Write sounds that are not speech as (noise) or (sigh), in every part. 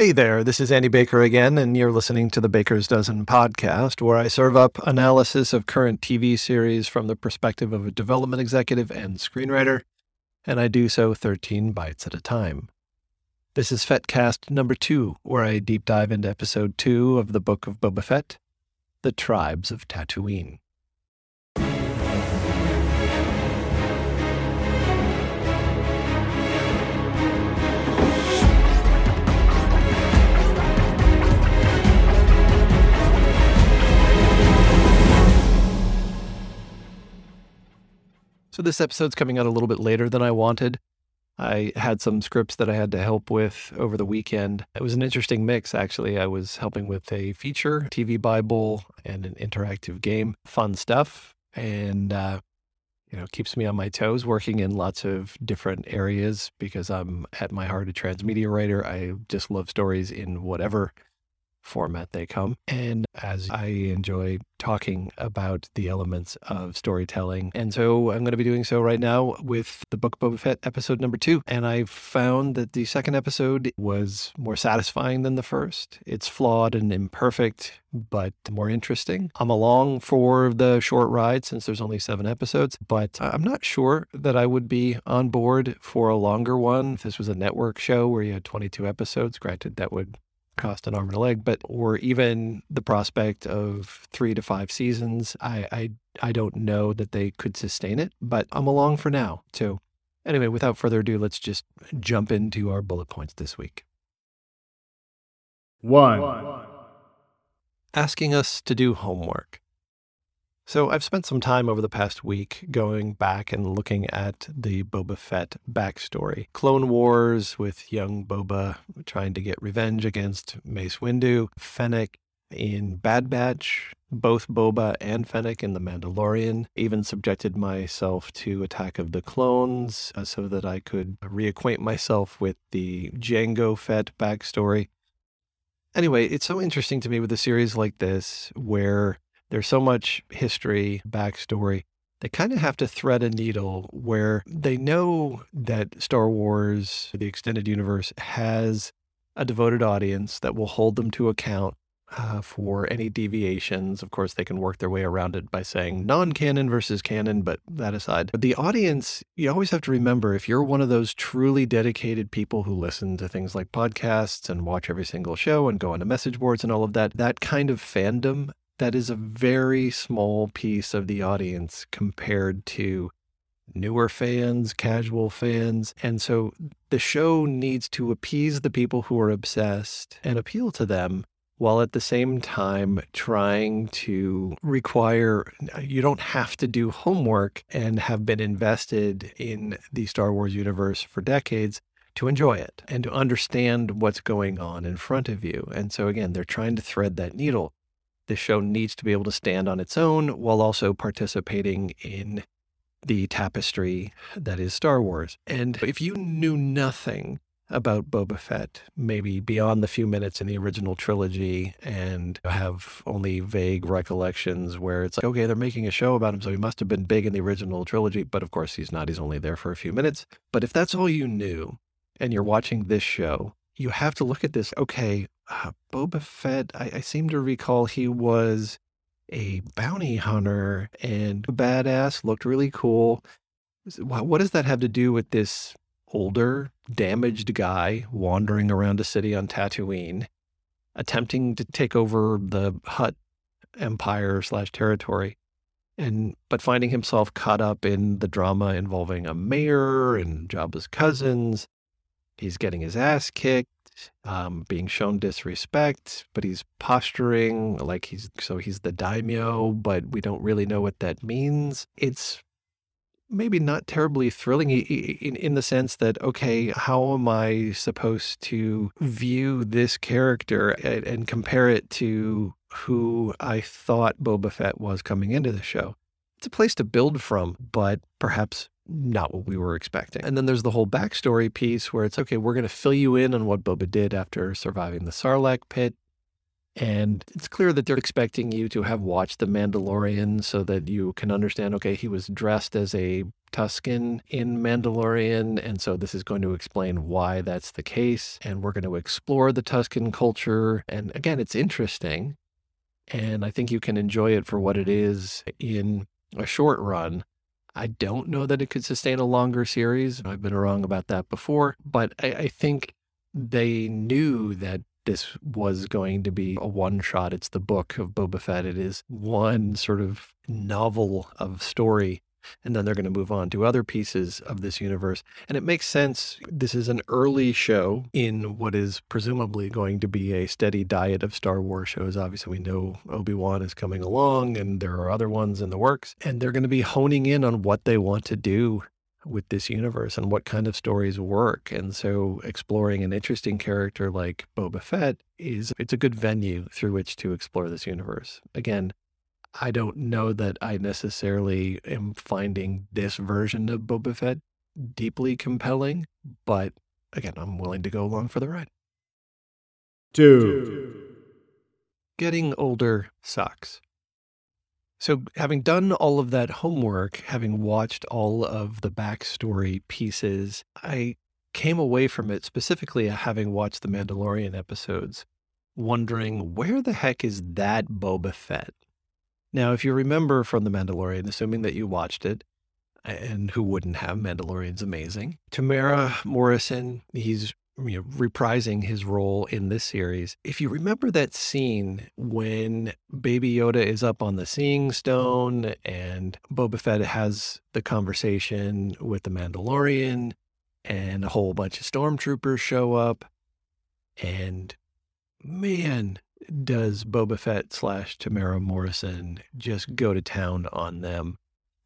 Hey there, this is Andy Baker again, and you're listening to the Baker's Dozen podcast, where I serve up analysis of current TV series from the perspective of a development executive and screenwriter, and I do so 13 bites at a time. This is FettCast number two, where I deep dive into episode two of the Book of Boba Fett, The Tribes of Tatooine. So this episode's coming out a little bit later than I wanted. I had some scripts that I had to help with over the weekend. It was an interesting mix, actually. I was helping with a feature, TV Bible, and an interactive game. Fun stuff. And, uh, you know, keeps me on my toes working in lots of different areas because I'm at my heart a transmedia writer. I just love stories in whatever format they come. And as I enjoy talking about the elements of storytelling. And so I'm going to be doing so right now with the Book of Boba Fett episode number two. And I found that the second episode was more satisfying than the first. It's flawed and imperfect, but more interesting. I'm along for the short ride since there's only seven episodes, but I'm not sure that I would be on board for a longer one. If this was a network show where you had 22 episodes, granted, that would cost an arm and a leg, but or even the prospect of three to five seasons, I I, I don't know that they could sustain it. But I'm along for now. too. anyway, without further ado, let's just jump into our bullet points this week. One. Asking us to do homework. So I've spent some time over the past week going back and looking at the Boba Fett backstory. Clone Wars with young Boba trying to get revenge against Mace Windu, Fennec in Bad Batch, both Boba and Fennec in The Mandalorian. Even subjected myself to Attack of the Clones uh, so that I could reacquaint myself with the Jango Fett backstory. Anyway, it's so interesting to me with a series like this where there's so much history, backstory. They kind of have to thread a needle where they know that Star Wars, the extended universe, has a devoted audience that will hold them to account uh, for any deviations. Of course, they can work their way around it by saying non canon versus canon, but that aside, but the audience, you always have to remember if you're one of those truly dedicated people who listen to things like podcasts and watch every single show and go onto message boards and all of that, that kind of fandom that is a very small piece of the audience compared to newer fans, casual fans. And so the show needs to appease the people who are obsessed and appeal to them while at the same time trying to require you don't have to do homework and have been invested in the Star Wars universe for decades to enjoy it and to understand what's going on in front of you. And so again, they're trying to thread that needle. The show needs to be able to stand on its own while also participating in the tapestry that is Star Wars. And if you knew nothing about Boba Fett, maybe beyond the few minutes in the original trilogy, and have only vague recollections where it's like, okay, they're making a show about him, so he must have been big in the original trilogy. But of course, he's not. He's only there for a few minutes. But if that's all you knew, and you're watching this show, you have to look at this. Okay, uh, Boba Fett, I, I seem to recall he was a bounty hunter and badass, looked really cool. What does that have to do with this older, damaged guy wandering around a city on Tatooine, attempting to take over the Hutt empire slash territory? And but finding himself caught up in the drama involving a mayor and Jabba's cousins, he's getting his ass kicked um, being shown disrespect, but he's posturing like he's so he's the daimyo, but we don't really know what that means. It's maybe not terribly thrilling in, in the sense that, okay, how am I supposed to view this character and, and compare it to who I thought Boba Fett was coming into the show? It's a place to build from, but perhaps not what we were expecting. And then there's the whole backstory piece where it's okay, we're going to fill you in on what Boba did after surviving the Sarlacc pit. And it's clear that they're expecting you to have watched The Mandalorian so that you can understand okay, he was dressed as a Tusken in Mandalorian. And so this is going to explain why that's the case. And we're going to explore the Tusken culture. And again, it's interesting. And I think you can enjoy it for what it is in a short run. I don't know that it could sustain a longer series. I've been wrong about that before, but I, I think they knew that this was going to be a one shot. It's the book of Boba Fett. It is one sort of novel of story and then they're going to move on to other pieces of this universe. And it makes sense. This is an early show in what is presumably going to be a steady diet of Star Wars shows. Obviously, we know Obi Wan is coming along, and there are other ones in the works, and they're going to be honing in on what they want to do with this universe and what kind of stories work. And so exploring an interesting character like Boba Fett is it's a good venue through which to explore this universe. Again, I don't know that I necessarily am finding this version of Boba Fett deeply compelling, but again, I'm willing to go along for the ride. Two. Getting older sucks. So, having done all of that homework, having watched all of the backstory pieces, I came away from it specifically having watched the Mandalorian episodes, wondering where the heck is that Boba Fett? Now, if you remember from The Mandalorian, assuming that you watched it, and who wouldn't have Mandalorian's amazing, Temuera Morrison, he's you know, reprising his role in this series. If you remember that scene when Baby Yoda is up on the Seeing Stone and Boba Fett has the conversation with the Mandalorian, and a whole bunch of stormtroopers show up, and man, does Boba Fett slash Temuera Morrison just go to town on them.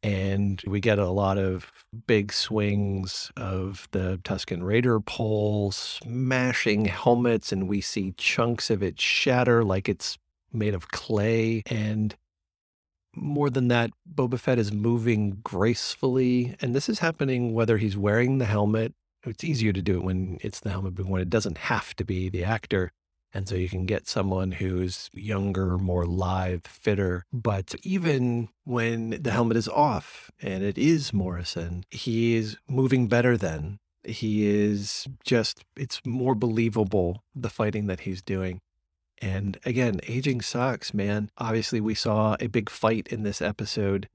And we get a lot of big swings of the Tusken Raider pole smashing helmets, and we see chunks of it shatter like it's made of clay. And more than that, Boba Fett is moving gracefully. And this is happening whether he's wearing the helmet. It's easier to do it when it's the helmet, but when it doesn't have to be the actor. And so you can get someone who's younger, more lithe, fitter. But even when the helmet is off and it is Morrison, he is moving better then. He is just, it's more believable, the fighting that he's doing. And again, aging sucks, man. Obviously, we saw a big fight in this episode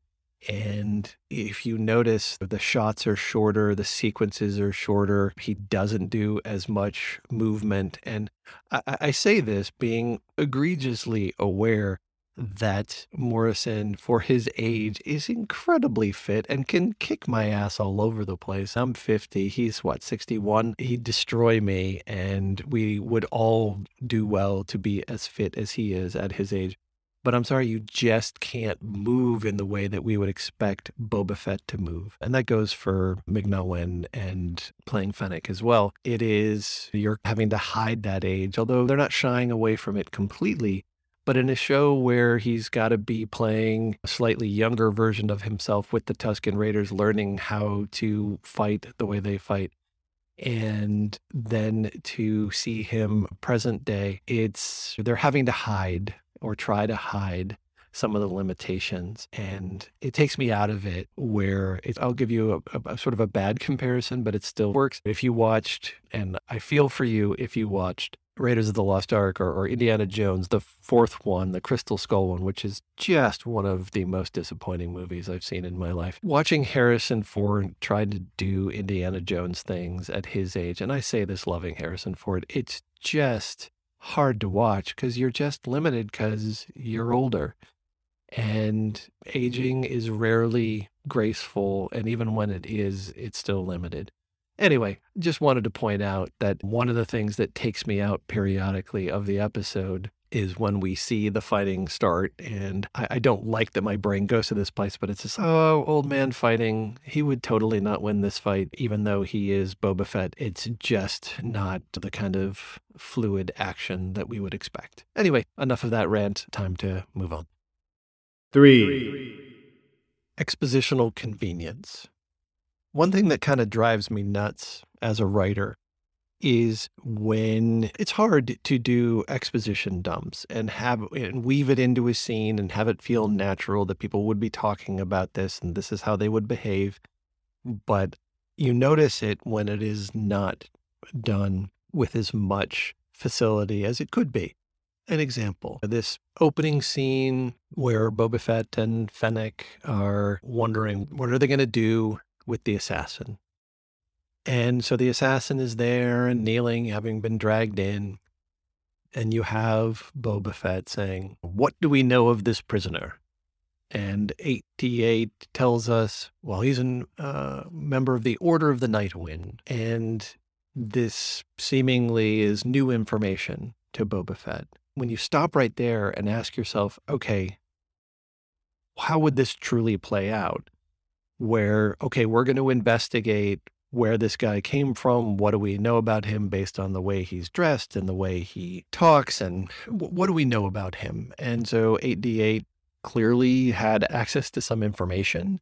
and if you notice, the shots are shorter, the sequences are shorter. He doesn't do as much movement. And I, I, say this being egregiously aware that Morrison, for his age, is incredibly fit and can kick my ass all over the place. I'm 50. He's what, 61? He'd destroy me, and we would all do well to be as fit as he is at his age but I'm sorry, you just can't move in the way that we would expect Boba Fett to move. And that goes for Ming-Na and playing Fennec as well. It is, you're having to hide that age, although they're not shying away from it completely. But in a show where he's got to be playing a slightly younger version of himself with the Tusken Raiders, learning how to fight the way they fight, and then to see him present day, it's they're having to hide or try to hide some of the limitations. And it takes me out of it where it, I'll give you a, a, sort of a bad comparison, but it still works. If you watched, and I feel for you if you watched Raiders of the Lost Ark or, or Indiana Jones, the fourth one, the Crystal Skull one, which is just one of the most disappointing movies I've seen in my life. Watching Harrison Ford try to do Indiana Jones things at his age, and I say this loving Harrison Ford, it's just hard to watch because you're just limited because you're older. And aging is rarely graceful. And even when it is, it's still limited. Anyway, just wanted to point out that one of the things that takes me out periodically of the episode is when we see the fighting start. And I, I, don't like that my brain goes to this place, but it's just, oh, old man fighting. He would totally not win this fight, even though he is Boba Fett. It's just not the kind of fluid action that we would expect. Anyway, enough of that rant. Time to move on. Three. Expositional convenience. One thing that kind of drives me nuts as a writer is when it's hard to do exposition dumps and have and weave it into a scene and have it feel natural that people would be talking about this and this is how they would behave. But you notice it when it is not done with as much facility as it could be. An example this opening scene where Boba Fett and Fennec are wondering what are they going to do with the assassin. And so the assassin is there and kneeling, having been dragged in. And you have Boba Fett saying, What do we know of this prisoner? And 8D8 tells us, well, he's a uh, member of the Order of the Night Wind. And this seemingly is new information to Boba Fett. When you stop right there and ask yourself, okay, how would this truly play out? Where, okay, we're going to investigate where this guy came from. What do we know about him based on the way he's dressed and the way he talks? And what do we know about him? And so 8D8 clearly had access to some information.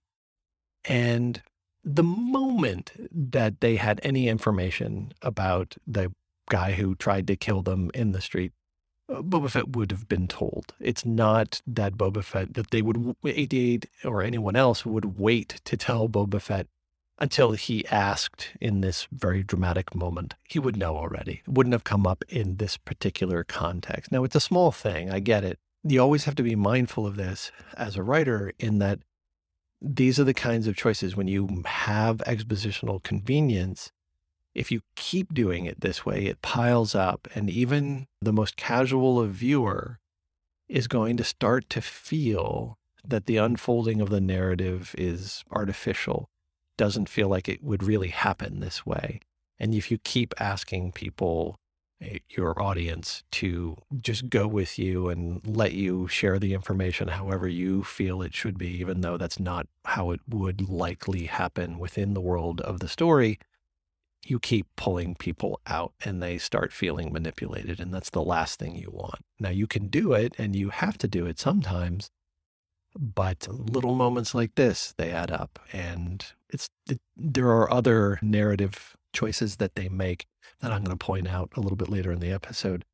And the moment that they had any information about the guy who tried to kill them in the street, uh, Boba Fett would have been told. It's not that Boba Fett, that they would, 8D8 or anyone else would wait to tell Boba Fett until he asked in this very dramatic moment. He would know already. It wouldn't have come up in this particular context. Now, it's a small thing. I get it. You always have to be mindful of this as a writer in that these are the kinds of choices when you have expositional convenience. If you keep doing it this way, it piles up, and even the most casual of viewer is going to start to feel that the unfolding of the narrative is artificial doesn't feel like it would really happen this way. And if you keep asking people, eh, your audience, to just go with you and let you share the information however you feel it should be, even though that's not how it would likely happen within the world of the story, you keep pulling people out and they start feeling manipulated. And that's the last thing you want. Now, you can do it and you have to do it sometimes, but little moments like this, they add up. And it's it, there are other narrative choices that they make that I'm going to point out a little bit later in the episode.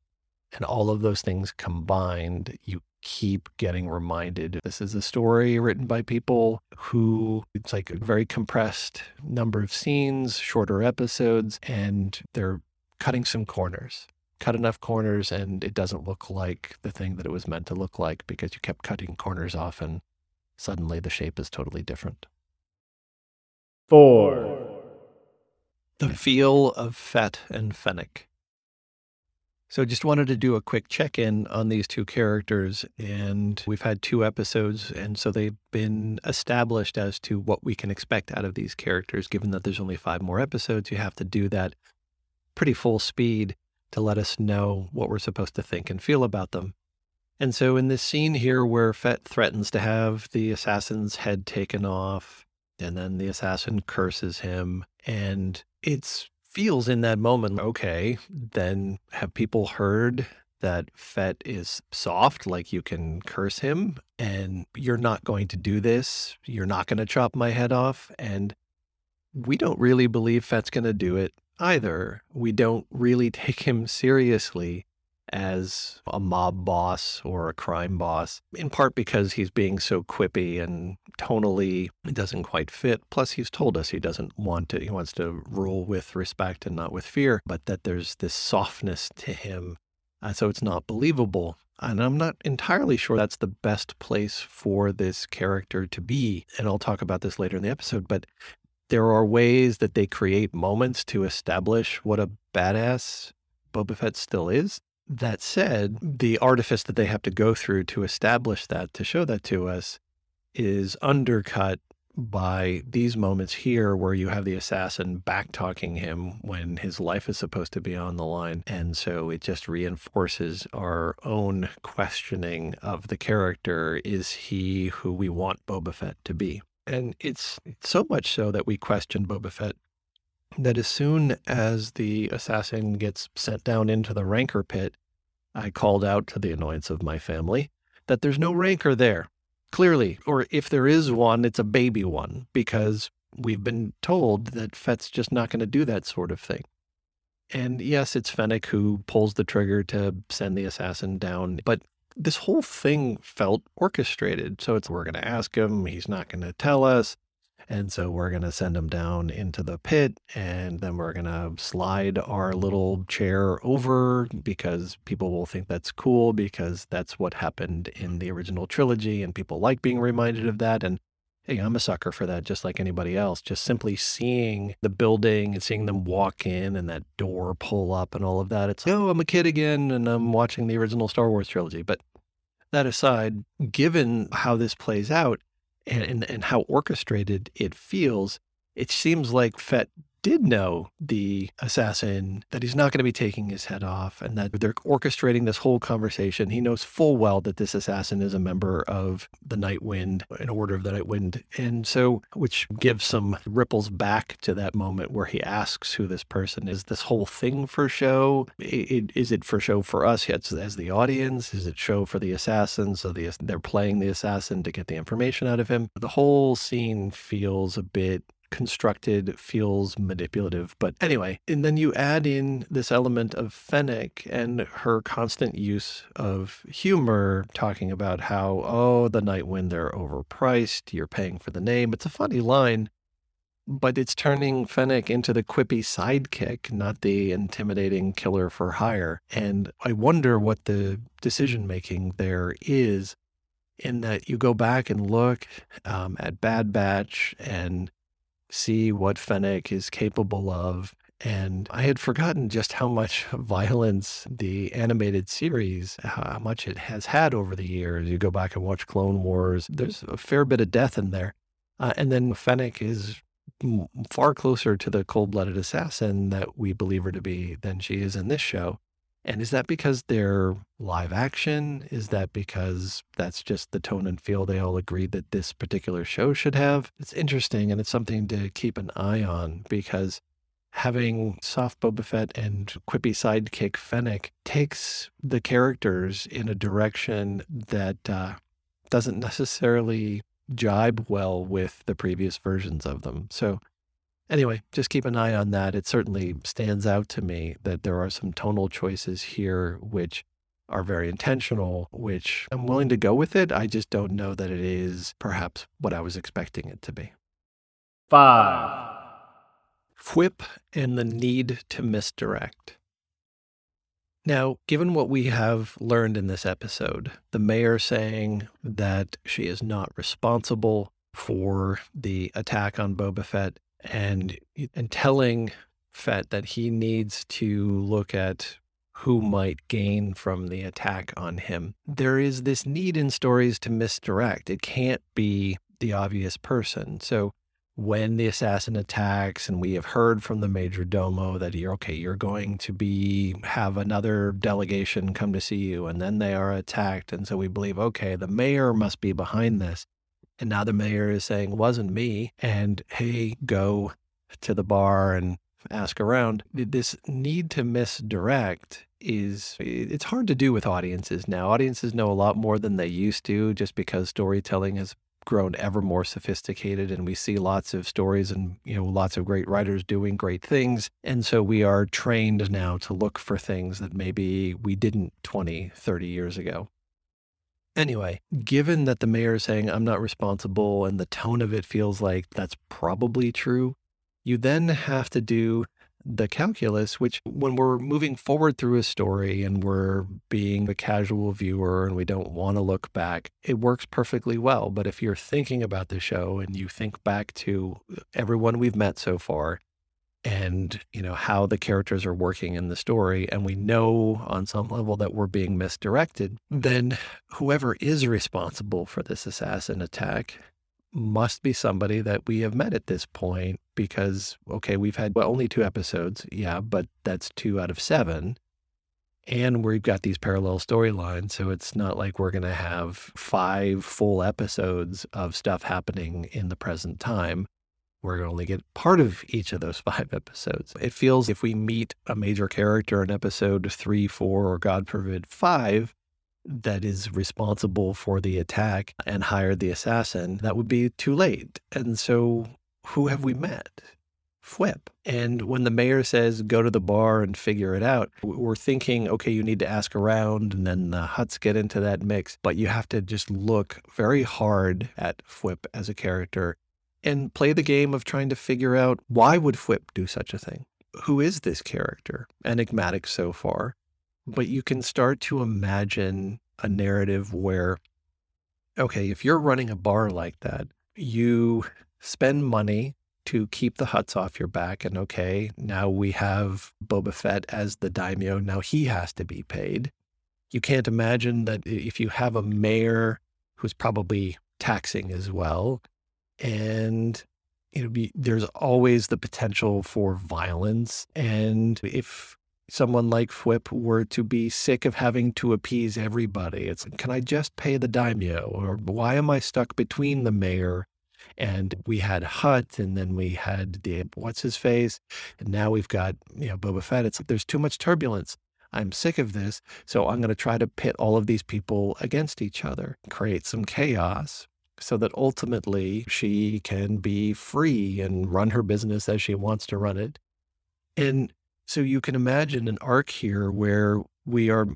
And all of those things combined, you keep getting reminded this is a story written by people who it's like a very compressed number of scenes, shorter episodes, and they're cutting some corners cut enough corners and it doesn't look like the thing that it was meant to look like because you kept cutting corners off and suddenly the shape is totally different. Four. The feel of Fett and Fennec. So, just wanted to do a quick check in on these two characters. And we've had two episodes. And so they've been established as to what we can expect out of these characters. Given that there's only five more episodes, you have to do that pretty full speed to let us know what we're supposed to think and feel about them. And so, in this scene here where Fett threatens to have the assassin's head taken off, and then the assassin curses him, and it feels in that moment, okay, then have people heard that Fett is soft, like you can curse him, and you're not going to do this. You're not going to chop my head off. And we don't really believe Fett's going to do it either. We don't really (laughs) take him seriously as a mob boss or a crime boss, in part because he's being so quippy and tonally it doesn't quite fit. Plus, he's told us he doesn't want to, he wants to rule with respect and not with fear, but that there's this softness to him. Uh, so it's not believable. And I'm not entirely sure that's the best place for this character to be. And I'll talk about this later in the episode, but there are ways that they create moments to establish what a badass Boba Fett still is. That said, the artifice that they have to go through to establish that, to show that to us, is undercut by these moments here where you have the assassin back talking him when his life is supposed to be on the line. And so it just reinforces our own questioning of the character. Is he who we want Boba Fett to be? And it's so much so that we question Boba Fett that as soon as the assassin gets sent down into the rancor pit, I called out to the annoyance of my family that there's no rancor there. Clearly, or if there is one, it's a baby one, because we've been told that Fett's just not going to do that sort of thing. And yes, it's Fennec who pulls the trigger to send the assassin down, but this whole thing felt orchestrated. So it's we're going to ask him, he's not going to tell us. And so we're going to send him down into the pit and then we're going to slide our little chair over because people will think that's cool because that's what happened in the original trilogy and people like being reminded of that. And hey, I'm a sucker for that just like anybody else. Just simply seeing the building and seeing them walk in and that door pull up and all of that. It's, like, oh, I'm a kid again and I'm watching the original Star Wars trilogy. But that aside, given how this plays out, and, and, how orchestrated it feels, it seems like Fett did know the assassin that he's not going to be taking his head off and that they're orchestrating this whole conversation. He knows full well that this assassin is a member of the Night Wind, an order of the Night Wind. And so, which gives some ripples back to that moment where he asks who this person is. This whole thing for show? Is it for show for us as the audience? Is it show for the assassin? So the, they're playing the assassin to get the information out of him. The whole scene feels a bit constructed feels manipulative. But anyway, and then you add in this element of Fennec and her constant use of humor, talking about how, oh, the Night Wind, they're overpriced, you're paying for the name. It's a funny line, but it's turning Fennec into the quippy sidekick, not the intimidating killer for hire. And I wonder what the decision making there is in that you go back and look um, at Bad Batch and see what Fennec is capable of. And I had forgotten just how much (laughs) violence the animated series, how much it has had over the years. You go back and watch Clone Wars, there's a fair bit of death in there. Uh, and then Fennec is far closer to the cold blooded assassin that we believe her to be than she is in this show. And is that because they're live action? Is that because that's just the tone and feel they all agreed that this particular show should have? It's interesting and it's something to keep an eye on because having soft Boba Fett and quippy sidekick Fennec takes the characters in a direction that uh, doesn't necessarily jibe well with the previous versions of them. So Anyway, just keep an eye on that. It certainly stands out to me that there are some tonal choices here which are very intentional, which I'm willing to go with it. I just don't know that it is perhaps what I was expecting it to be. Five. Fwip and the need to misdirect. Now, given what we have learned in this episode, the mayor saying that she is not responsible for the attack on Boba Fett, and and telling Fett that he needs to look at who might gain from the attack on him. There is this need in stories to misdirect. It can't be the obvious person. So when the assassin attacks and we have heard from the major domo that you're okay you're going to be have another delegation come to see you and then they are attacked and so we believe okay the mayor must be behind this and now the mayor is saying, wasn't me. And hey, go to the bar and ask around. This need to misdirect is it's hard to do with audiences now. Audiences know a lot more than they used to just because storytelling has grown ever more sophisticated and we see lots of stories and you know lots of great writers doing great things and so we are trained now to look for things that maybe we didn't 20 30 years ago Anyway, given that the mayor is saying, I'm not responsible, and the tone of it feels like that's probably true, you then have to do the calculus, which when we're moving forward through a story and we're being a casual viewer and we don't want to look back, it works perfectly well. But if you're thinking about the show and you think back to everyone we've met so far, and you know how the characters are working in the story and we know on some level that we're being misdirected then whoever is responsible for this assassin attack must be somebody that we have met at this point because okay we've had well, only two episodes yeah but that's two out of seven and we've got these parallel storylines so it's not like we're going to have five full episodes of stuff happening in the present time we're going to only get part of each of those (laughs) five episodes. It feels if we meet a major character in episode three, four, or God forbid, five, that is responsible for the attack and hired the assassin, that would be too late. And so, who have we met? Fwip. And when the mayor says, go to the bar and figure it out, we're thinking, okay, you need to ask around and then the Hutts get into that mix. But you have to just look very hard at Fwip as a character and play the game of trying to figure out why would Fwip do such a thing? Who is this character? Enigmatic so far. But you can start to imagine a narrative where, okay, if you're running a bar like that, you spend money to keep the Hutts off your back. And okay, now we have Boba Fett as the daimyo. Now he has to be paid. You can't imagine that if you have a mayor who's probably taxing as well, and it'll be there's always the potential for violence. And if someone like Fwip were to be sick of having to appease everybody, it's can I just pay the daimyo? Or why am I stuck between the mayor and we had Hutt, and then we had the what's his face, and now we've got you know Boba Fett. It's like there's too much turbulence. I'm sick of this, so I'm going to try to pit all of these people against each other, create some chaos, so that ultimately she can be free and run her business as she wants to run it. And so you can imagine an arc here where we are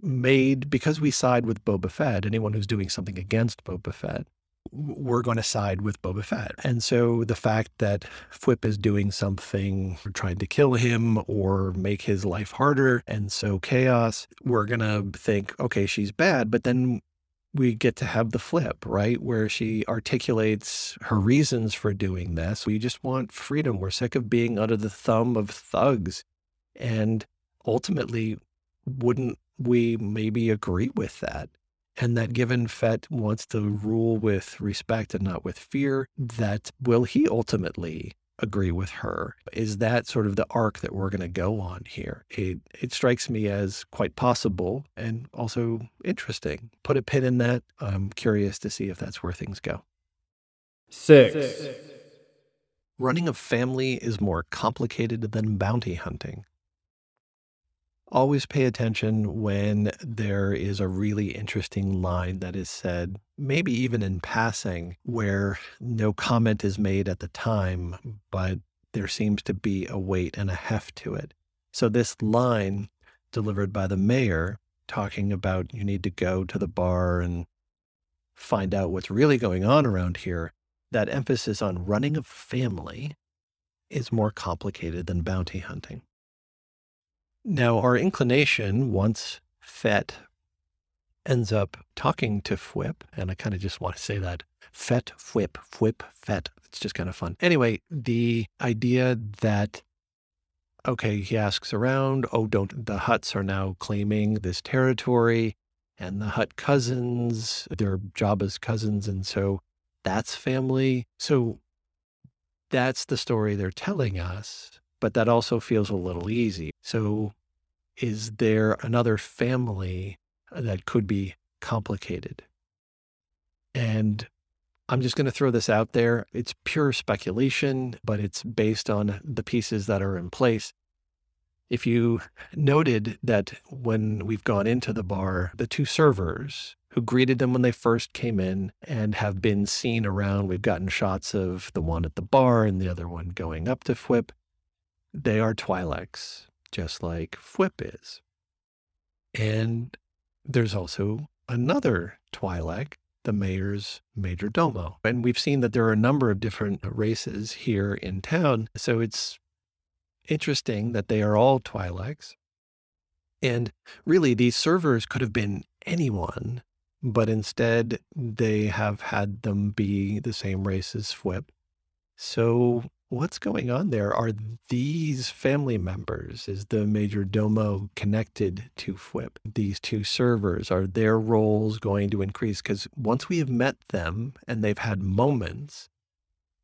made because we side with Boba Fett, anyone who's doing something against Boba Fett, we're going to side with Boba Fett. And so the fact that Fwip is doing something, trying to kill him or make his life harder, and so chaos, we're going to think, okay, she's bad. But then we get to have the flip, right? Where she articulates her reasons for doing this. We just want freedom. We're sick of being under the thumb of thugs. And ultimately, wouldn't we maybe agree with that? and that given Fett wants to rule with respect and not with fear, that will he ultimately agree with her? Is that sort of the arc that we're going to go on here? It, it strikes me as quite possible and also interesting. Put a pin in that. I'm curious to see if that's where things go. Six. Running a family is more complicated than bounty hunting always pay attention when there is a really interesting line that is said, maybe even in passing, where no comment is made at the time, but there seems to be a weight and a heft to it. So, this line delivered by the mayor talking about you need to go to the bar and find out what's really going on around here, that emphasis on running a family is more complicated than bounty hunting. Now, our inclination, once Fett ends up talking to Fwip, and I kind of just want to say that Fett, Fwip, Fwip, Fett. It's just kind of fun. Anyway, the idea that, okay, he asks around, oh, don't, the Hutts are now claiming this territory, and the Hutt cousins, they're Jabba's cousins, and so that's family. So that's the story they're telling us but that also feels a little easy. So, is there another family uh, that could be complicated? And I'm just going to throw this out there. It's pure speculation, but it's based on the pieces that are in place. If you noted that when we've gone into the bar, the two servers who greeted them when they first came in and have been seen around, we've gotten shots of the one at the bar and the other one going up to Fwip. They are Twi'leks, just like Fwip is. And there's also another Twi'lek, the mayor's major domo. And we've seen that there are a number of different races here in town. So it's interesting that they are all Twi'leks. And really, these servers could have been anyone, but instead they have had them be the same race as Fwip. So what's going on there? Are these family members? Is the major domo connected to Fwip? These two servers, are their roles going to increase? Because once we have met them and they've had moments,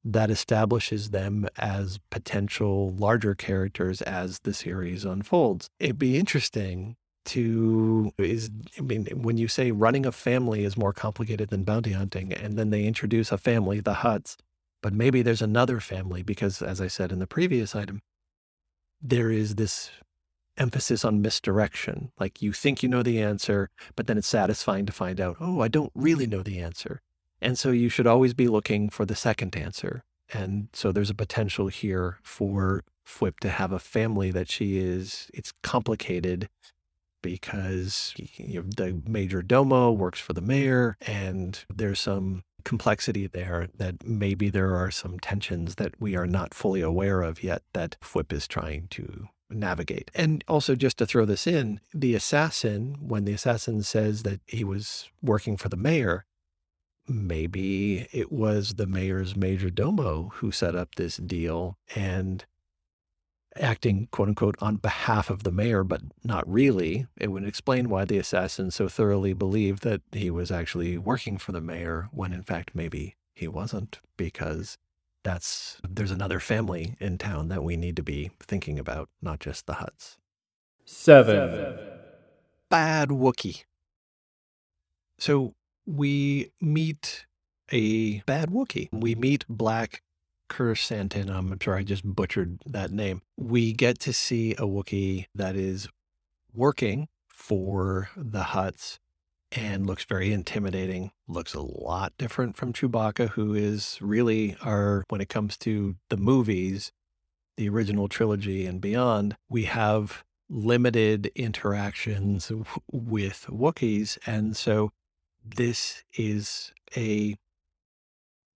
that establishes them as potential larger characters as the series unfolds. It'd be interesting to is I mean when you say running a family is more complicated than bounty hunting and then they introduce a family the Hutts but maybe there's another family because, as I said in the previous item, there is this emphasis on misdirection. Like you think you know the answer, but then it's satisfying to find out, oh, I don't really know the answer. And so you should always be looking for the second answer And so there's a potential here for Fwip to have a family that she is, it's complicated because you know, the major domo works for the mayor and there's some complexity there that maybe there are some tensions that we are not fully aware of yet that Fwip is trying to navigate. And also, just to throw this in, the assassin, when the assassin says that he was working for the mayor, maybe it was the mayor's major domo who set up this deal and acting quote unquote on behalf of the mayor, but not really. It would explain why the assassin so thoroughly believed that he was actually working for the mayor when in fact maybe he wasn't, because that's there's another family in town that we need to be thinking about, not just the Hutts. Seven. Bad Wookie. So we meet a bad Wookie. We meet Black Krrsantan. I'm sorry, I just butchered that name. We get to see a Wookiee that is working for the Hutts and looks very intimidating. Looks a lot different from Chewbacca, who is really our, when it comes to the movies, the original trilogy and beyond, we have limited interactions with Wookiees. And so this is a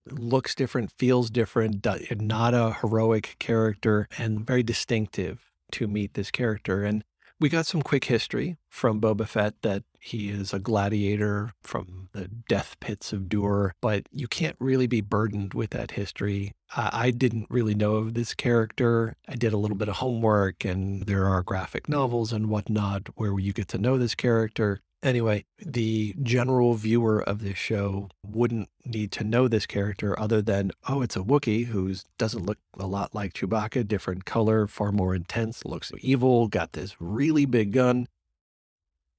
looks different, feels different, not a heroic character, and very distinctive to meet this character. And we got some quick history from Boba Fett that he is a gladiator from the death pits of Dur, but you can't really be burdened with that history. I didn't really know of this character. I did a little bit of homework, and there are graphic novels and whatnot where you get to know this character. Anyway, the general viewer of this show wouldn't need to know this character other than, oh, it's a Wookiee who doesn't look a lot like Chewbacca, different color, far more intense, looks evil, got this really big gun.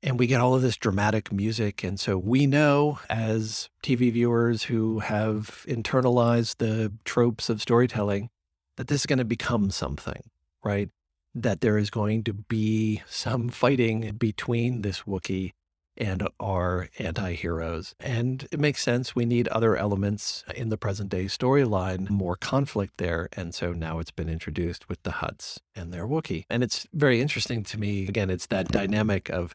And we get all of this dramatic music. And so we know as TV viewers who have internalized the tropes of storytelling that this is going to become something, right? That there is going to be some fighting between this Wookiee and are anti heroes. And it makes sense. We need other elements in the present day storyline, more conflict there. And so now it's been introduced with the Hutts and their Wookiee. And it's very interesting to me. Again, it's that dynamic of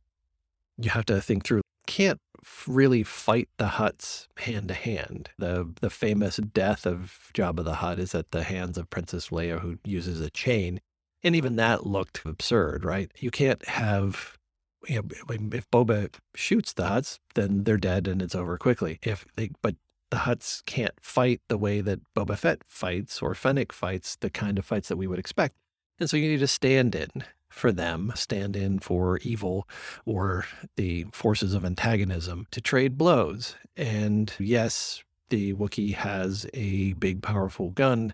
you have to think through. Can't really fight the Hutts hand to hand. The the famous death of Jabba the Hutt is at the hands of Princess Leia, who uses a chain. And even that looked absurd, right? You can't have you know, if Boba shoots the Hutts, then they're dead and it's over quickly. If they, but the Hutts can't fight the way that Boba Fett fights or Fennec fights, the kind of fights that we would expect. And so you need to stand in for them, stand in for evil or the forces of antagonism to trade blows. And yes, the Wookiee has a big, powerful gun,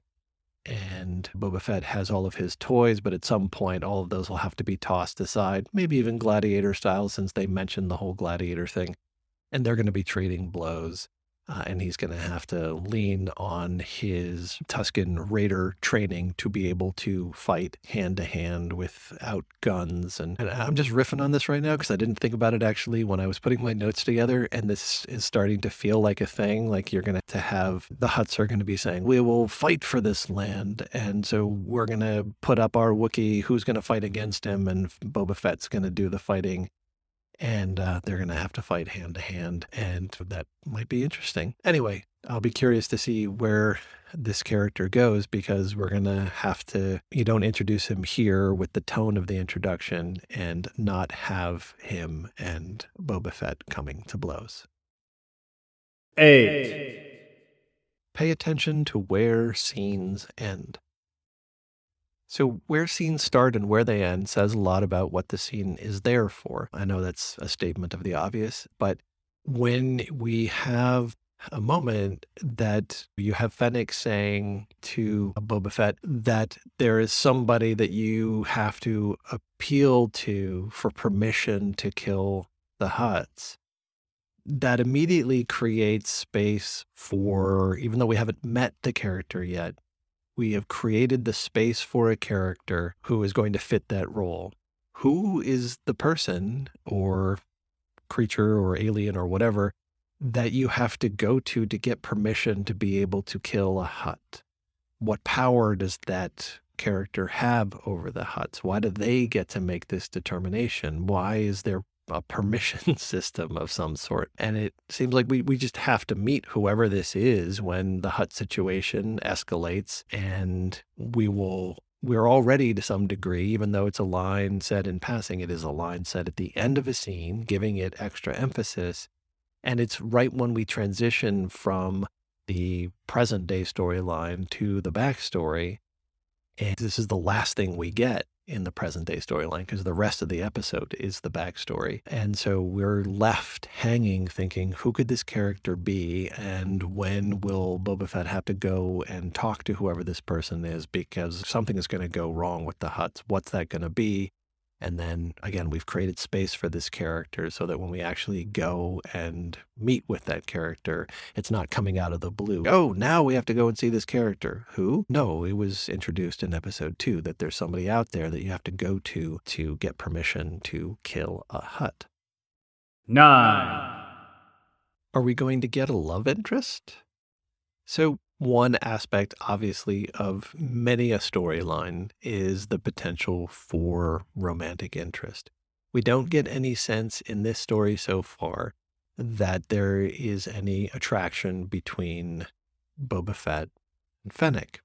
and Boba Fett has all of his toys, but at some point, all of those will have to be tossed aside, maybe even gladiator style, since they mentioned the whole gladiator thing. And they're going to be trading blows. Uh, and he's going to have to lean on his Tusken Raider training to be able to fight hand to hand without guns. And, and I'm just riffing on this right now because I didn't think about it actually when I was putting my notes together. And this is starting to feel like a thing. Like you're going to have the Hutts are going to be saying, we will fight for this land. And so we're going to put up our Wookiee. Who's going to fight against him? And Boba Fett's going to do the fighting and uh, they're going to have to fight hand to hand, and that might be interesting. Anyway, I'll be curious to see where this character goes because we're going to have to, you don't introduce him here with the tone of the introduction and not have him and Boba Fett coming to blows. Eight. Pay attention to where scenes end. So, where scenes start and where they end says a lot about what the scene is there for. I know that's a statement of the obvious, but when we have a moment that you have Fennec saying to Boba Fett that there is somebody that you have to appeal to for permission to kill the Hutts. That immediately creates space for, even though we haven't met the character yet, we have created the space for a character who is going to fit that role. Who is the person or creature or alien or whatever that you have to go to to get permission to be able to kill a Hutt? what power does that character have over the Hutts? Why do they get to make this determination? Why is there a permission (laughs) system of some sort? And it seems like we, we just have to meet whoever this is when the Hutt situation escalates, and we will. We're already to some degree, even though it's a line said in passing, it is a line said at the end of a scene, giving it extra emphasis. And it's right when we transition from the present day storyline to the backstory. And this is the last thing we get in the present day storyline because the rest of the episode is the backstory. And so we're left hanging thinking, who could this character be? And when will Boba Fett have to go and talk to whoever this person is because something is going to go wrong with the Hutts? What's that going to be? And then again, we've created space for this character so that when we actually go and meet with that character, it's not coming out of the blue. Oh, now we have to go and see this character. Who? No, it was introduced in episode two that there's somebody out there that you have to go to to get permission to kill a Hutt. Nine. Are we going to get a love interest? So one aspect, obviously, of many a storyline is the potential for romantic interest. We don't get any sense in this story so far that there is any attraction between Boba Fett and Fennec.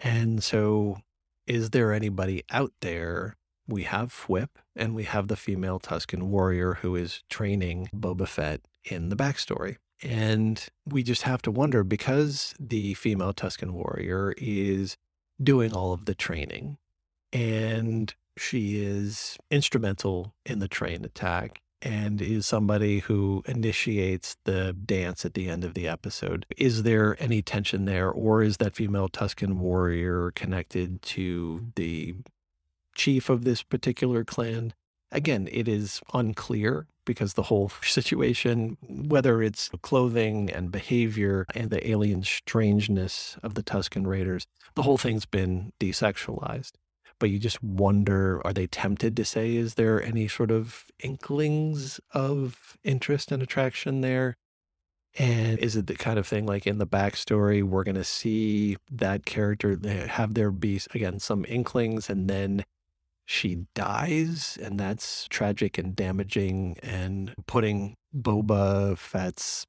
And so, is there anybody out there? We have Fwip and we have the female Tusken warrior who is training Boba Fett in the backstory. And we just have to wonder because the female Tusken warrior is doing all of the training and she is instrumental in the train attack and is somebody who initiates the dance at the end of the episode. Is there any tension there, or is that female Tusken warrior connected to the chief of this particular clan? Again, it is unclear because the whole (laughs) situation, whether it's clothing and behavior and the alien strangeness of the Tusken Raiders, the whole thing's been desexualized. But you just wonder are they tempted to say, is there any sort of inklings of interest and attraction there? And is it the kind of thing like in the backstory, we're going to see that character have there be, again, some inklings and then she dies, and that's tragic and damaging, and putting Boba Fett's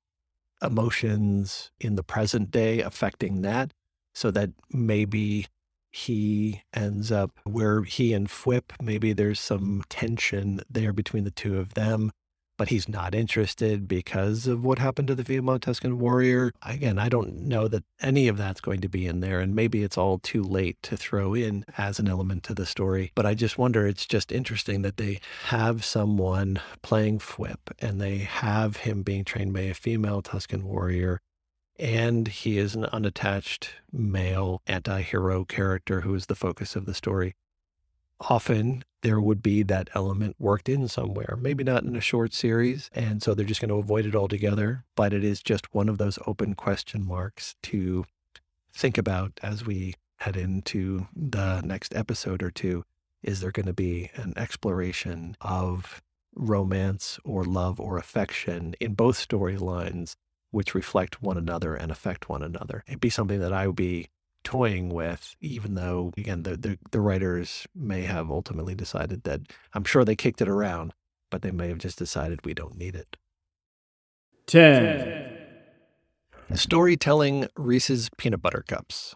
emotions in the present day affecting that, so that maybe he ends up where he and Fwip, maybe there's some tension there between the two of them but he's not interested because of what happened to the female Tusken warrior. Again, I don't know that any of that's going to be in there, and maybe it's all too late to throw in as an element to the story. But I just wonder, it's just interesting that they have someone playing Fwip and they have him being trained by a female Tusken warrior. And he is an unattached male anti hero character who is the focus of the story often there would be that element worked in somewhere, maybe not in a short series. And so they're just going to avoid it altogether. But it is just one of those open question marks to think about as we head into the next episode or two. Is there going to be an exploration of romance or love or affection in both storylines, which reflect one another and affect one another? It'd be something that I would be toying with, even though, again, the, the, the, writers may have ultimately decided that I'm sure they kicked it around, but they may have just decided we don't need it. 10. Storytelling Reese's Peanut Butter Cups.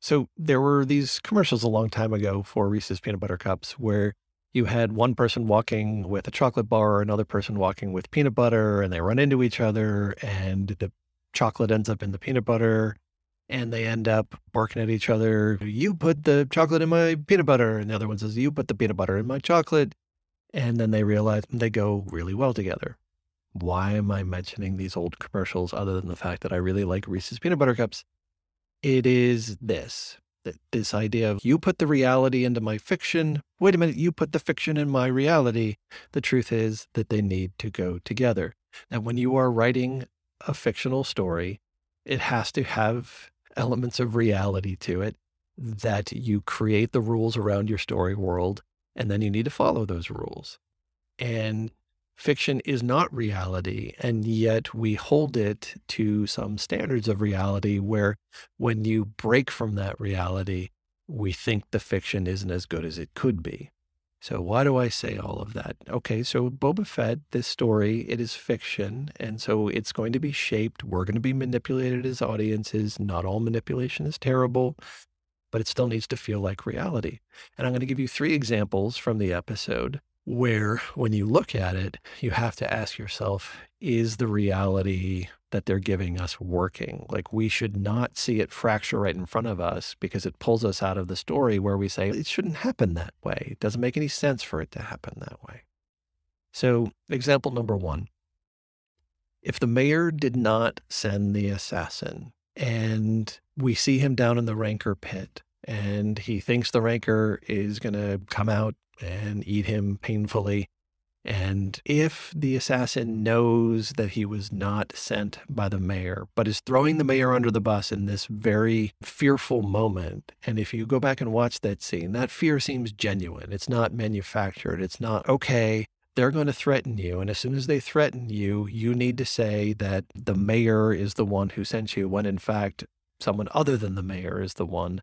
So there were these commercials a long time ago for Reese's Peanut Butter Cups where you had one person walking with a chocolate bar, another person walking with peanut butter, and they run into each other, and the chocolate ends up in the peanut butter and they end up barking at each other. You put the chocolate in my peanut butter. And the other one says, You put the peanut butter in my chocolate. And then they realize they go really well together. Why am I mentioning these old commercials other than the fact that I really like Reese's peanut butter cups? It is this that this idea of you put the reality into my fiction. Wait a minute, you put the fiction in my reality. The truth is that they need to go together. Now, when you are writing a fictional story, it has to have elements of reality to it that you create the rules around your story world and then you need to follow those rules. And fiction is not reality, and yet we hold it to some standards of reality where when you break from that reality, we think the fiction isn't as good as it could be. So why do I say all of that? Okay, so Boba Fett, this story, it is fiction, and so it's going to be shaped. We're going to be manipulated as audiences. Not all manipulation is terrible, but it still needs to feel like reality. And I'm going to give you three examples from the episode where when you look at it, you have to ask yourself, is the reality that they're giving us working? Like we should not see it fracture right in front of us because it pulls us out of the story where we say it shouldn't happen that way. It doesn't make any sense for it to happen that way. So, example number one if the mayor did not send the assassin and we see him down in the rancor pit and he thinks the rancor is going to come out and eat him painfully. And if the assassin knows that he was not sent by the mayor, but is throwing the mayor under the bus in this very fearful moment, and if you go back and watch that scene, that fear seems genuine. It's not manufactured. It's not, okay, they're going to threaten you. And as soon as they threaten you, you need to say that the mayor is the one who sent you, when in fact, someone other than the mayor is the one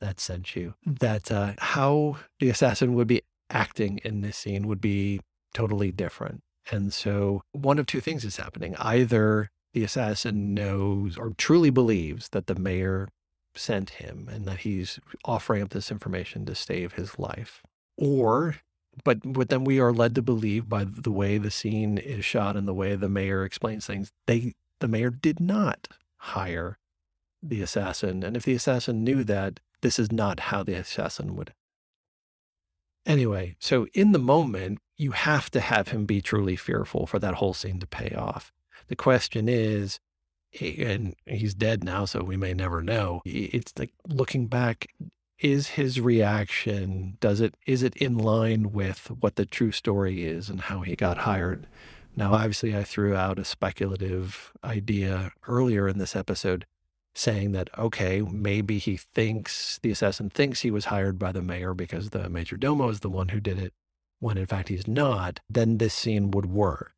that sent you. That uh, how the assassin would be acting in this scene would be totally different. And so one of two things is happening. Either the assassin knows or truly believes that the mayor sent him and that he's offering up this information to save his life. Or, but, but then we are led to believe by the way the scene is shot and the way the mayor explains things, they, the mayor did not hire the assassin. And if the assassin knew that, this is not how the assassin would Anyway, so in the moment, you have to have him be truly fearful for that whole scene to pay off. The question is, and he's dead now, so we may never know. It's like looking back, is his reaction, does it, is it in line with what the true story is and how he got hired? Now, obviously, I threw out a speculative idea earlier in this episode saying that, okay, maybe he thinks, the assassin thinks he was hired by the mayor because the major domo is the one who did it, when in fact he's not, then this scene would work.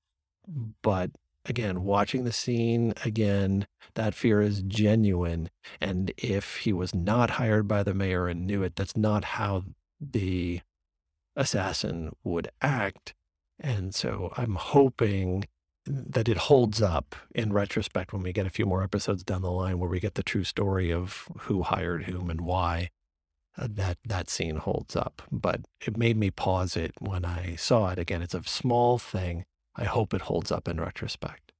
But again, watching the scene again, that fear is genuine. And if he was not hired by the mayor and knew it, that's not how the assassin would act. And so I'm hoping that it holds up in retrospect when we get a few more episodes down the line where we get the true story of who hired whom and why Uh, that that scene holds up but it made me pause it when i saw it again it's a small thing i hope it holds up in retrospect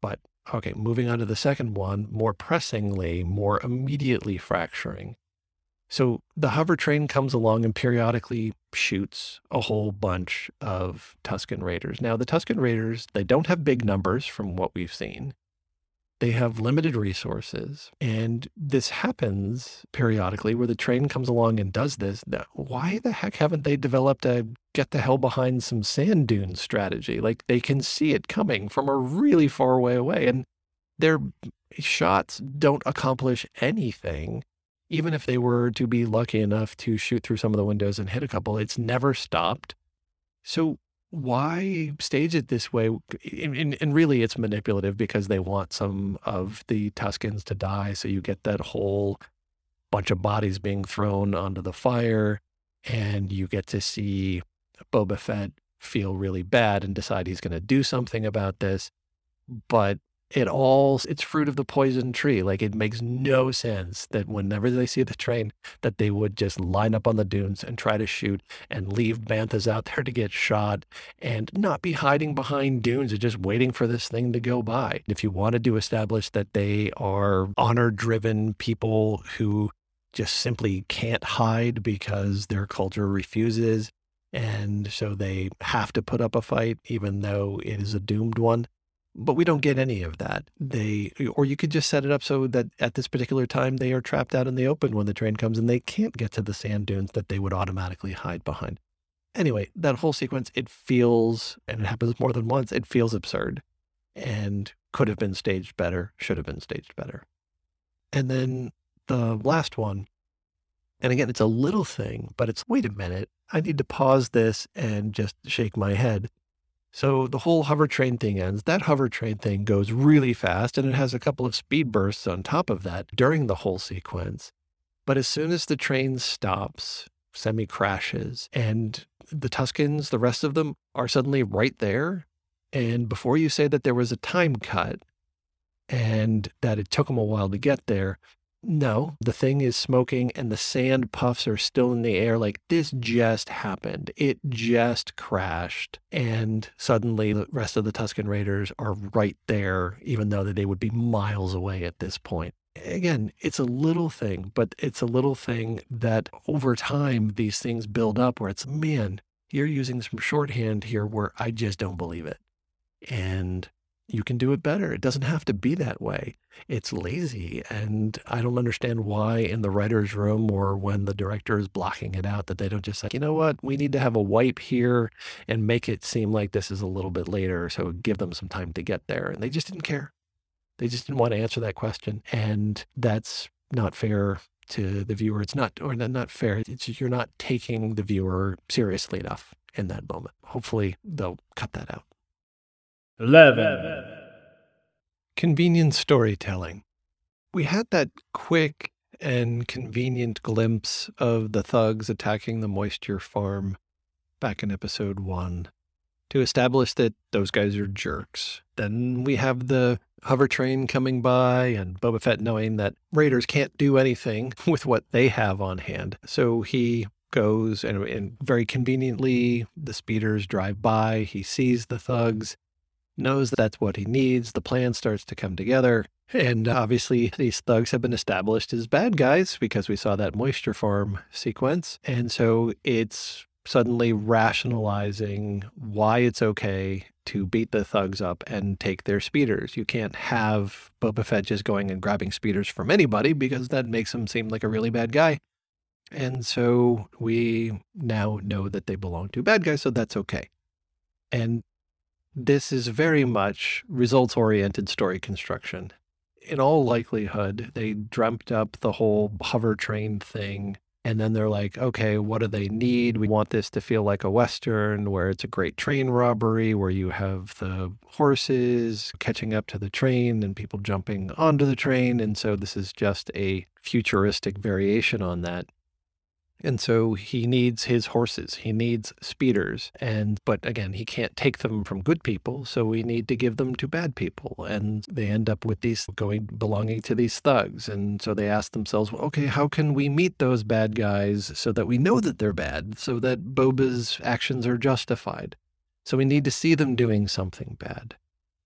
but okay moving on to the second one more pressingly more immediately fracturing so the hover train comes along and periodically shoots a whole bunch of Tusken Raiders. Now, the Tusken Raiders, they don't have big numbers from what we've seen. They have limited resources. And this happens periodically where the train comes along and does this. Why the heck haven't they developed a get the hell behind some sand dune strategy? Like they can see it coming from a really far way away. And their shots don't accomplish anything even if they were to be lucky enough to shoot through some of the windows and hit a couple, it's never stopped. So why stage it this way? And, and, really, it's manipulative because they want some of the Tuskens to die. So you get that whole bunch of bodies being thrown onto the fire, and you get to see Boba Fett feel really bad and decide he's going to do something about this. But it all it's fruit of the poison tree like it makes no sense that whenever they see the train that they would just line up on the dunes and try to shoot and leave banthas out (laughs) there to get shot and not be hiding behind dunes and just waiting for this thing to go by. If you wanted to establish that they are honor driven people who just simply can't hide because their culture refuses and so they have to put up a fight even though it is a doomed one but we don't get any of that. They, or you could just set it up so that at this particular time they are trapped out in the open when the train comes and they can't get to the sand dunes that they would automatically hide behind. Anyway, that whole sequence, it feels, and it happens more than once, it feels absurd and could have been staged better, should have been staged better. And then the last one, and again, it's a little thing, but it's wait a minute, I need to pause this and just shake my head. So the whole hover train thing ends. That hover train thing goes really fast and it has a couple of speed bursts on top of that during the whole sequence. But as soon as the train stops, semi crashes, and the Tuskens, the rest of them, are suddenly right there. And before you say that there was a time cut and that it took them a while to get there, no, the thing is smoking and the sand puffs are still in the air. Like this just happened. It just crashed. And suddenly the rest of the Tusken Raiders are right there, even though they would be miles away at this point. Again, it's a little thing, but it's a little thing that over time, these things build up where it's, man, you're using some shorthand here where I just don't believe it. And you can do it better. It doesn't have to be that way. It's lazy. And I don't understand why in the writer's room or when the director is blocking it out that they don't just say, you know what, we need to have a wipe here and make it seem like this is a little bit later. So give them some time to get there. And they just didn't care. They just didn't want to answer that question. And that's not fair to the viewer. It's not, or not fair. It's you're not taking the viewer seriously enough in that moment. Hopefully they'll cut that out. 11. Convenient storytelling. We had that quick and convenient glimpse of the thugs attacking the moisture farm back in episode one to establish that those guys are jerks. Then we have the hover train coming by and Boba Fett knowing that Raiders can't do anything (laughs) with what they have on hand. So he goes and, and very conveniently the speeders drive by. He sees the thugs knows that that's what he needs. The plan starts to come together. And obviously, these thugs have been established as bad guys because we saw that moisture farm sequence. And so it's suddenly rationalizing why it's okay to beat the thugs up and take their speeders. You can't have Boba Fett just going and grabbing speeders from anybody because that makes him seem like a really bad guy. And so we now know that they belong to bad guys, so that's okay. And this is very much results oriented story construction. In all likelihood, they dreamt up the whole hover train thing. And then they're like, okay, what do they need? We want this to feel like a Western where it's a great train robbery, where you have the horses catching up to the train and people jumping onto the train. And so this is just a futuristic variation on that. And so he needs his horses. He needs speeders. And but again, he can't take them from good people, so we need to give them to bad people. And they end up with these going belonging to these thugs. And so they ask themselves, well, okay, how can we meet those bad guys so that we know that they're bad, so that Boba's actions are justified? So we need to see them doing something bad.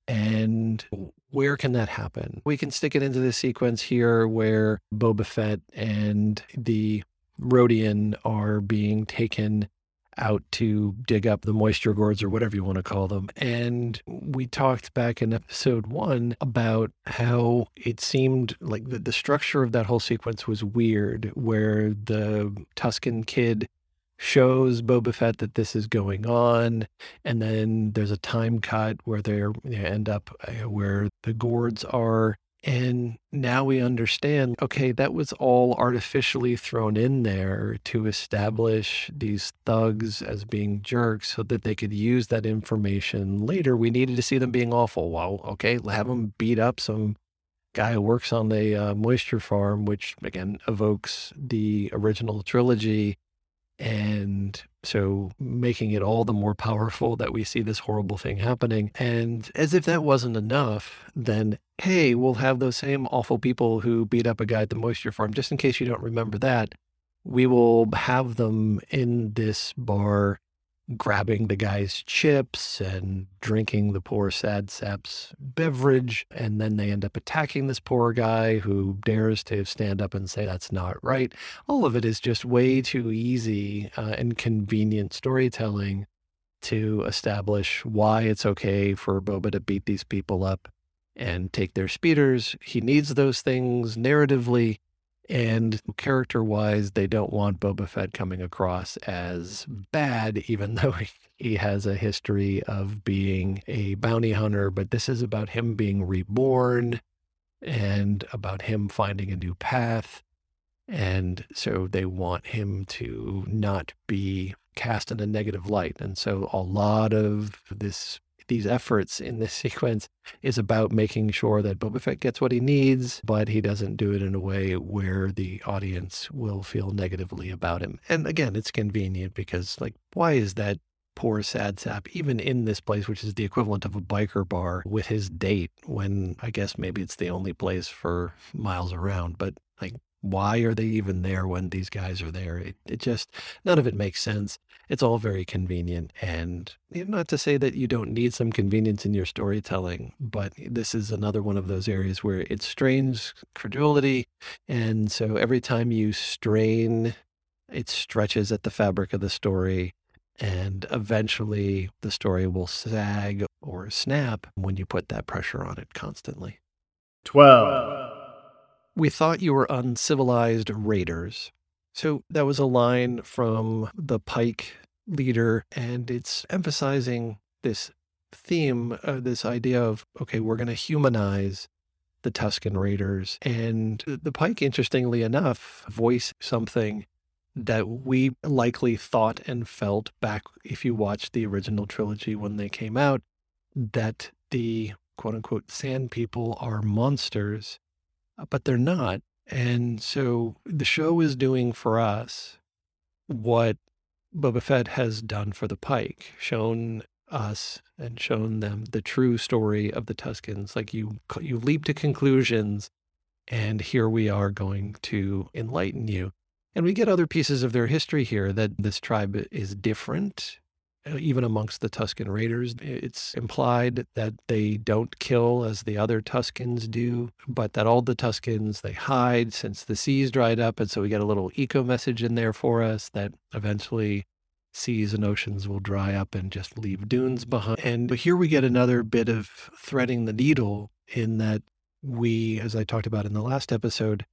And where can that happen? We can stick it into the sequence here where Boba Fett and the Rodian are being taken out to dig up the moisture gourds or whatever you want to call them. And we talked back in episode one about how it seemed like the, the structure of that whole sequence was weird, where the Tusken kid shows Boba Fett that this is going on. And then there's a time cut where they end up uh, where the gourds are and now we understand okay, that was all artificially thrown in there to establish these thugs as being jerks so that they could use that information later. We needed to see them being awful. Well, okay, have them beat up some guy who works on the uh, moisture farm, which again evokes the original trilogy. And so making it all the more powerful that we see this horrible thing happening. And as if that wasn't enough, then, hey, we'll have those same awful people who beat up a guy at the moisture farm, just in case you don't remember that. We will have them in this bar grabbing the guy's chips and drinking the poor sad sap's beverage. And then they end up attacking this poor guy who dares to stand up and say that's not right. All of it is just way too easy uh, and convenient storytelling to establish why it's okay for Boba to beat these people up and take their speeders. He needs those things narratively and character wise, they don't want Boba Fett coming across as bad, even (laughs) though he has a history of being a bounty hunter. But this is about him being reborn and about him finding a new path. And so they want him to not be cast in a negative light. And so a lot of this these efforts in this (laughs) sequence is about making sure that Boba Fett gets what he needs, but he doesn't do it in a way where the audience will feel negatively about him. And again, it's convenient because, like, why is that poor sad sap even in this place, which is the equivalent of a biker bar with his date when I guess maybe it's the only place for miles around, but like why are they even there when these guys are there? It, it just, none of it makes sense. It's all very convenient. And not to say that you don't need some convenience in your storytelling, but this is another one of those areas where it strains credulity. And so every time you strain, it stretches at the fabric of the story. And eventually the story will sag or snap when you put that pressure on it constantly. 12. We thought you were uncivilized raiders. So that was a line from the Pike leader, and it's emphasizing this theme, uh, this idea of, okay, we're going to humanize the Tusken Raiders. And the Pike, interestingly enough, voice something that we likely thought and felt back if you watched the original trilogy when they came out, that the quote unquote sand people are monsters but they're not. And so the show is doing for us what Boba Fett has done for the Pike, shown us and shown them the true story of the Tuskens. Like you, you leap to conclusions, and here we are going to enlighten you. And we get other pieces of their history here that this tribe is different uh, Uh, even amongst the Tusken Raiders. It's implied that they don't kill as the other Tuskens do, but that all the Tuskens they hide since the seas dried up. And so we get a little eco message in there for us that eventually seas and oceans will dry up and just leave dunes behind. And here we get another bit of threading the needle in that we, as I talked about in the last episode,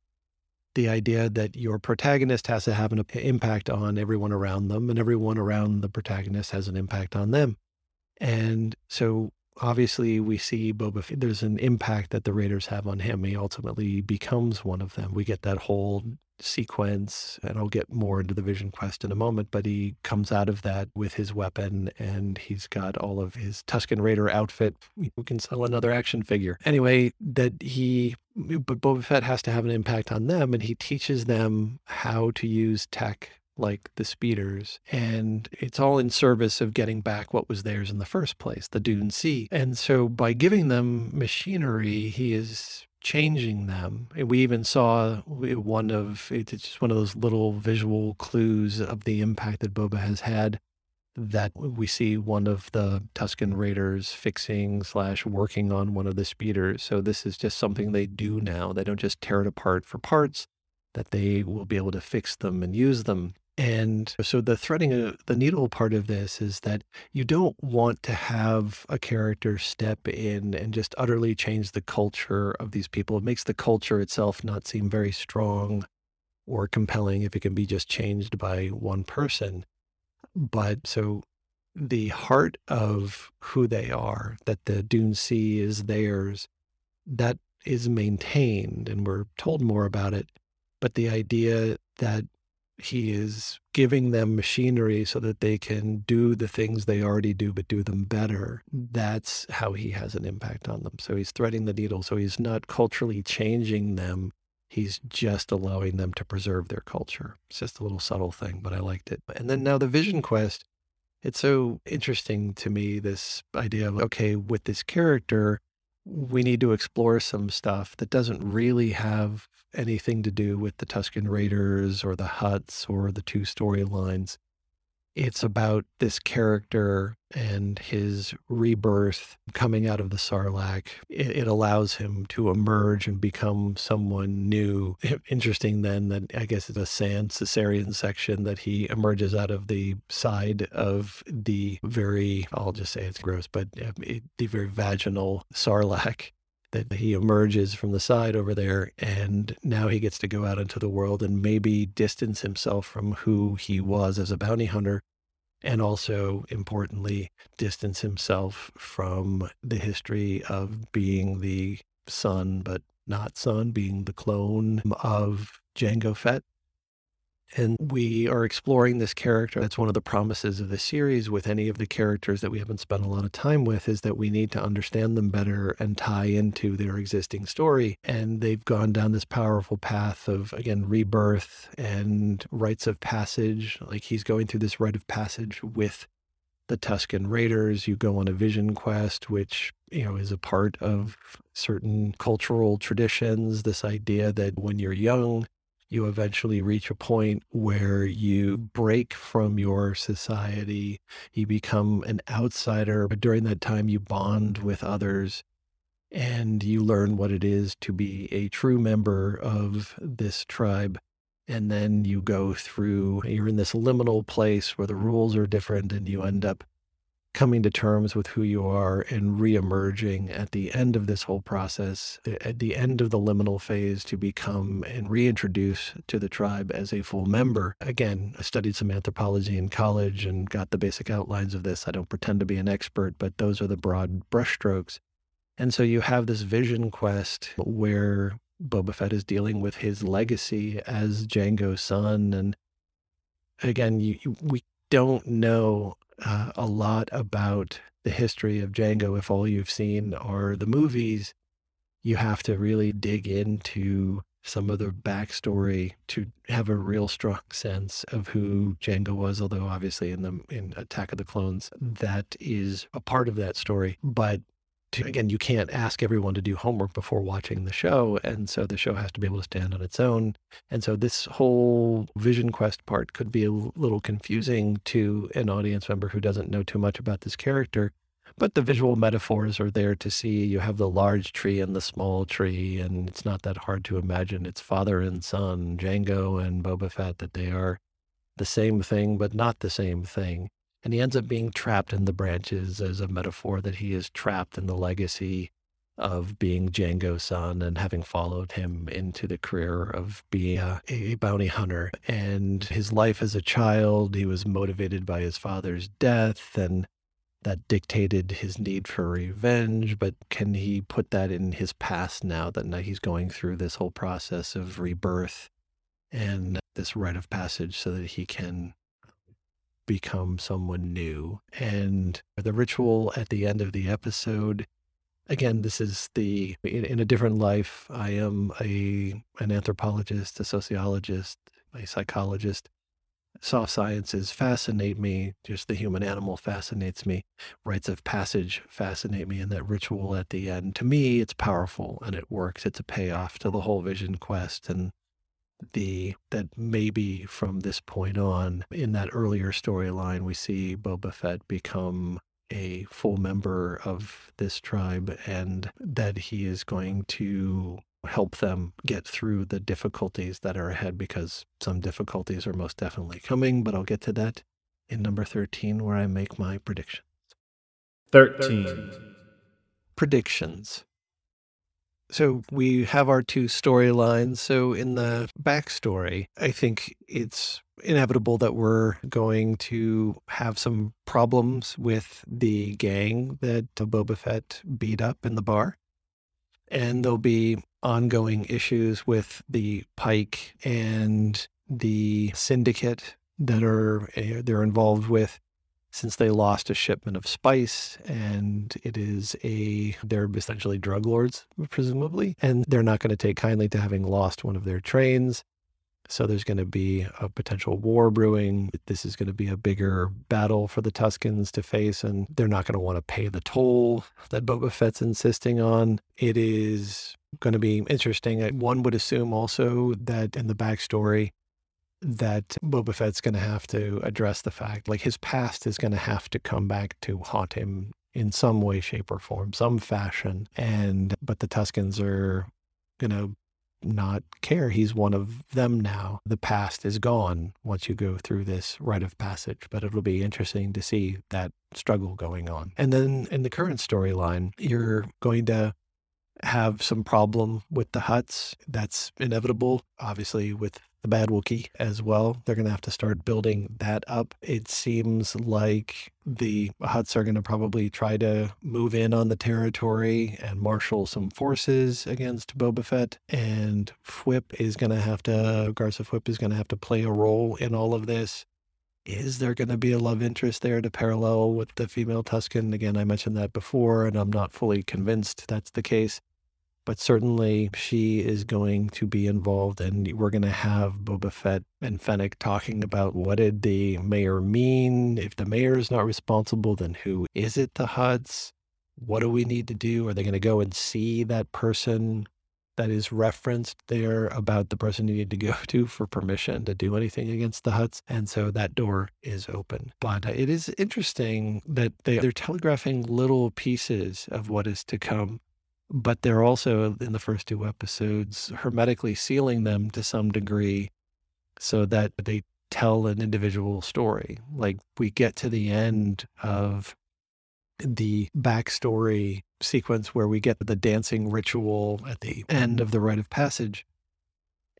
the idea that your protagonist has to have an impact on everyone around them, and everyone around the protagonist has an impact on them. And so obviously we see Boba Fett, there's an impact that the Raiders have on him. He ultimately becomes one of them. We get that whole sequence, and I'll get more into the Vision Quest in a moment, but he comes out of that with his weapon and he's got all of his Tusken Raider outfit. We can sell another action figure. Anyway, that he, but Boba Fett has to have an impact on them and he teaches them how to use tech like the speeders. And it's all in service of getting back what was theirs in the first place, the Dune Sea. And so by giving them machinery, he is changing them. We even saw one of it's just one of those little visual clues of the impact that Boba has had. That we see one of the Tusken Raiders fixing slash working on one of the speeders. So this is just something they do now. They don't just tear it apart for parts. That they will be able to fix them and use them. And so the threading of the needle part of this is that you don't want to have a character step in and just utterly change the culture of these people. It makes the culture itself not seem very strong or compelling if it can be just changed by one person. But so the heart of who they are, that the Dune Sea is theirs, that is maintained and we're told more about it. But the idea that he is giving them machinery so that they can do the things they already do, but do them better. That's how he has an impact on them. So he's threading the needle. So he's not culturally changing them. He's just allowing them to preserve their culture. It's just a little subtle thing, but I liked it. And then now the Vision Quest. It's so interesting to me, this idea of, okay, with this character, we need to explore some stuff that doesn't really have anything to do with the Tusken Raiders or the Hutts or the two storylines. It's about this character and his rebirth coming out of the Sarlacc. It, it, allows him to emerge and become someone new. Interesting, then, that I guess it's a sand Caesarian section that he emerges out of the side of the very, I'll just say it's gross, but uh, the very vaginal Sarlacc that he emerges from the side over there and now he gets to go out into the world and maybe distance himself from who he was as a bounty hunter and also importantly distance himself from the history of being the son but not son being the clone of Jango Fett And we are exploring this character. That's one of the promises of the series with any of the characters that we haven't spent a lot of time with is that we need to understand them better and tie into their existing story. And they've gone down this powerful path of, again, rebirth and rites of passage. Like he's going through this rite of passage with the Tusken Raiders. You go on a vision quest, which, you know, is a part of certain cultural traditions. This idea that when you're young, you eventually reach a point where you break from your society, you become an outsider, but during that time, you bond with others and you learn what it is to be a true member of this tribe. And then you go through, you're in this liminal place where the rules are different and you end up coming to terms with who you are and re-emerging at the end of this whole process, at the end of the liminal phase to become and reintroduce to the tribe as a full member. Again, I studied some anthropology in college and got the basic outlines of this. I don't pretend to be an expert, but those are the broad brushstrokes. And so you have this vision quest where Boba Fett is dealing with his legacy as Jango's son. And again, you, you, we don't know uh, a lot about the history of Jango if all you've seen are the movies. You have to really dig into some of the backstory to have a real strong sense of who Jango was. Although obviously in the in Attack of the Clones, that is a part of that story. But to, again, you can't ask everyone to do homework before watching the show. And so the show has to be able to stand on its own. And so this whole Vision Quest part could be a little confusing to an audience member who doesn't know too much about this character. But the visual metaphors are there to see. You have the large tree and the small tree, and it's not that hard to imagine. It's father and son, Jango and Boba Fett, that they are the same thing, but not the same thing. And he ends up being trapped in the branches as a metaphor that he is trapped in the legacy of being Jango's son and having followed him into the career of being a, a, bounty hunter. And his life as a child, he was motivated by his father's death, and that dictated his need for revenge. But can he put that in his past now that now he's going through this whole process of rebirth and this rite of passage so that he can become someone new. And the ritual at the end of the episode, again, this is the in, in, a different life. I am a an anthropologist, a sociologist, a psychologist. Soft sciences fascinate me. Just the human animal fascinates me. Rites of passage fascinate me. And that ritual at the end, to me, it's powerful and it works. It's a payoff to the whole vision quest. And the that maybe from this point on in that earlier storyline we see Boba Fett become a full member of this tribe and that he is going to help them get through the difficulties that are ahead because some difficulties are most definitely coming but I'll get to that in number 13 where I make my predictions. 13 predictions so we have our two storylines. So in the backstory, I think it's inevitable that we're going to have some problems with the gang that Boba Fett beat up in the bar. And there'll be ongoing issues with the Pike and the syndicate that are eh, they're involved with since they lost a shipment of spice and it is a they're essentially drug lords presumably and they're not going to take kindly to having lost one of their trains. So there's going to be a potential war brewing. This is going to be a bigger battle for the Tuskens to face and they're not going to want to pay the toll that Boba Fett's insisting on. It is going to be interesting. One would assume also that in the backstory that Boba Fett's going to have to address the fact, like his past is going to have to come back to haunt him in some way, shape, or form, some fashion. And, but the Tuskens are going to not care. He's one of them now. The past is gone once you go through this rite of passage, but it'll be interesting to see that struggle going on. And then in the current storyline, you're going to have some problem with the Hutts. That's inevitable, obviously, with the Bad Wookiee as well. They're going to have to start building that up. It seems like the Hutts are going to probably try to move in on the territory and marshal some forces against Boba Fett. And Fwip is going to have to, Garsa Fwip is going to have to play a role in all of this. Is there going to be a love interest there to parallel with the female Tusken? Again, I mentioned that before, and I'm not fully convinced that's the case but certainly she is going to be involved and we're going to have Boba Fett and Fennec talking about what did the mayor mean? If the mayor is not responsible, then who is it the Hutts? What do we need to do? Are they going to go and see that person that is referenced there about the person you need to go (laughs) to for permission to do anything against the Hutts? And so that door is open. But it is interesting that they, they're telegraphing little pieces of what is to come but they're also in the first two episodes hermetically sealing them to some degree so that they tell an individual story. Like we get to the end of the backstory sequence where we get the dancing ritual at the end of the rite of passage.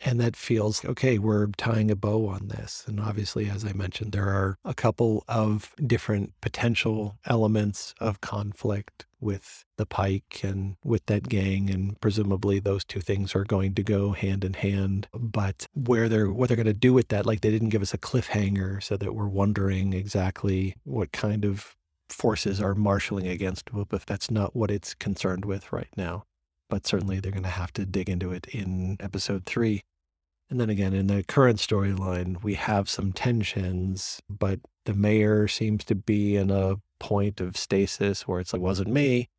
And that feels okay, we're tying a bow on this. And obviously, as I mentioned, there are a couple of different potential elements of conflict with the Pike and with that gang. And presumably those two things are going to go hand in hand. But where they're what they're going to do with that, like they didn't give us a cliffhanger so that we're wondering exactly what kind of forces are marshaling against Whoop if that's not what it's concerned with right now but certainly they're going to have to dig into it in episode three. And then again, in the current storyline, we have some tensions, but the mayor seems to be in a point of stasis where it's like, wasn't me.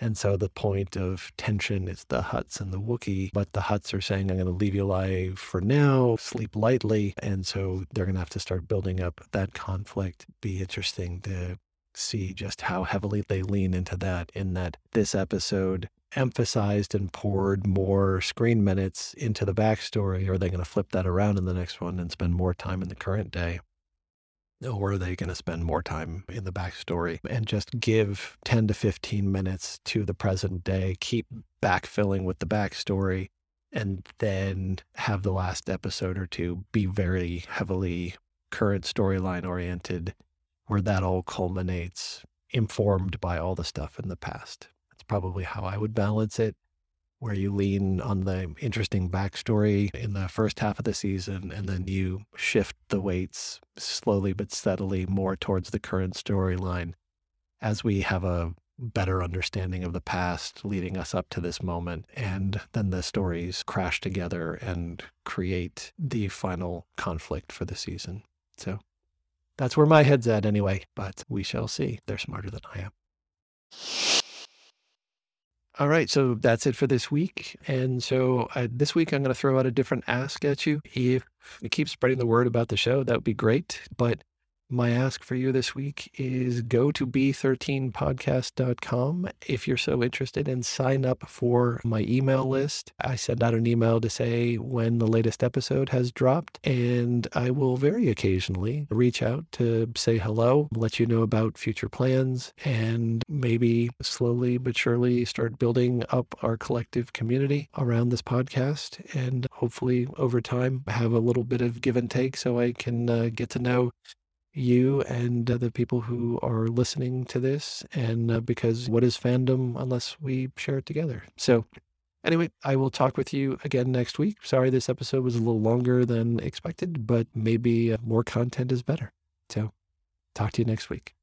And so the point of tension is the Hutts and the Wookiee, but the Hutts are saying, I'm going to leave you alive for now, sleep lightly. And so they're going to have to start building up that conflict. Be interesting to see just how heavily they lean into that in that this episode emphasized and poured more screen minutes into the backstory? Or are they going to flip that around in the next one and spend more time in the current day? Or are they going to spend more time in the backstory and just give 10 to 15 minutes to the present day, keep backfilling with the backstory, and then have the last episode or two be very heavily current storyline oriented, where that all culminates, informed by all the stuff in the past? Probably how I would balance it, where you lean on the interesting backstory in the first half of the season, and then you shift the weights slowly but steadily more towards the current storyline as we have a better understanding of the past leading us up to this moment. And then the stories crash together and create the final conflict for the season. So that's where my head's at anyway, but we shall see. They're smarter than I am. All right, so that's it for this week. And so uh, this week, I'm going to throw out a different ask at you. If you keep spreading the word about the show, that would be great. But my ask for you this week is go to b13podcast.com if you're so interested and sign up for my email list. I send out an email to say when the latest episode has dropped, and I will very occasionally reach out to say hello, let you know about future plans, and maybe slowly but surely start building up our collective community around this podcast. And hopefully over time, have a little bit of give and take so I can uh, get to know you and uh, the people who are listening to this. And uh, because what is fandom unless we share it together? So, anyway, I will talk with you again next week. Sorry this episode was a little longer than expected, but maybe uh, more content is better. So, talk to you next week.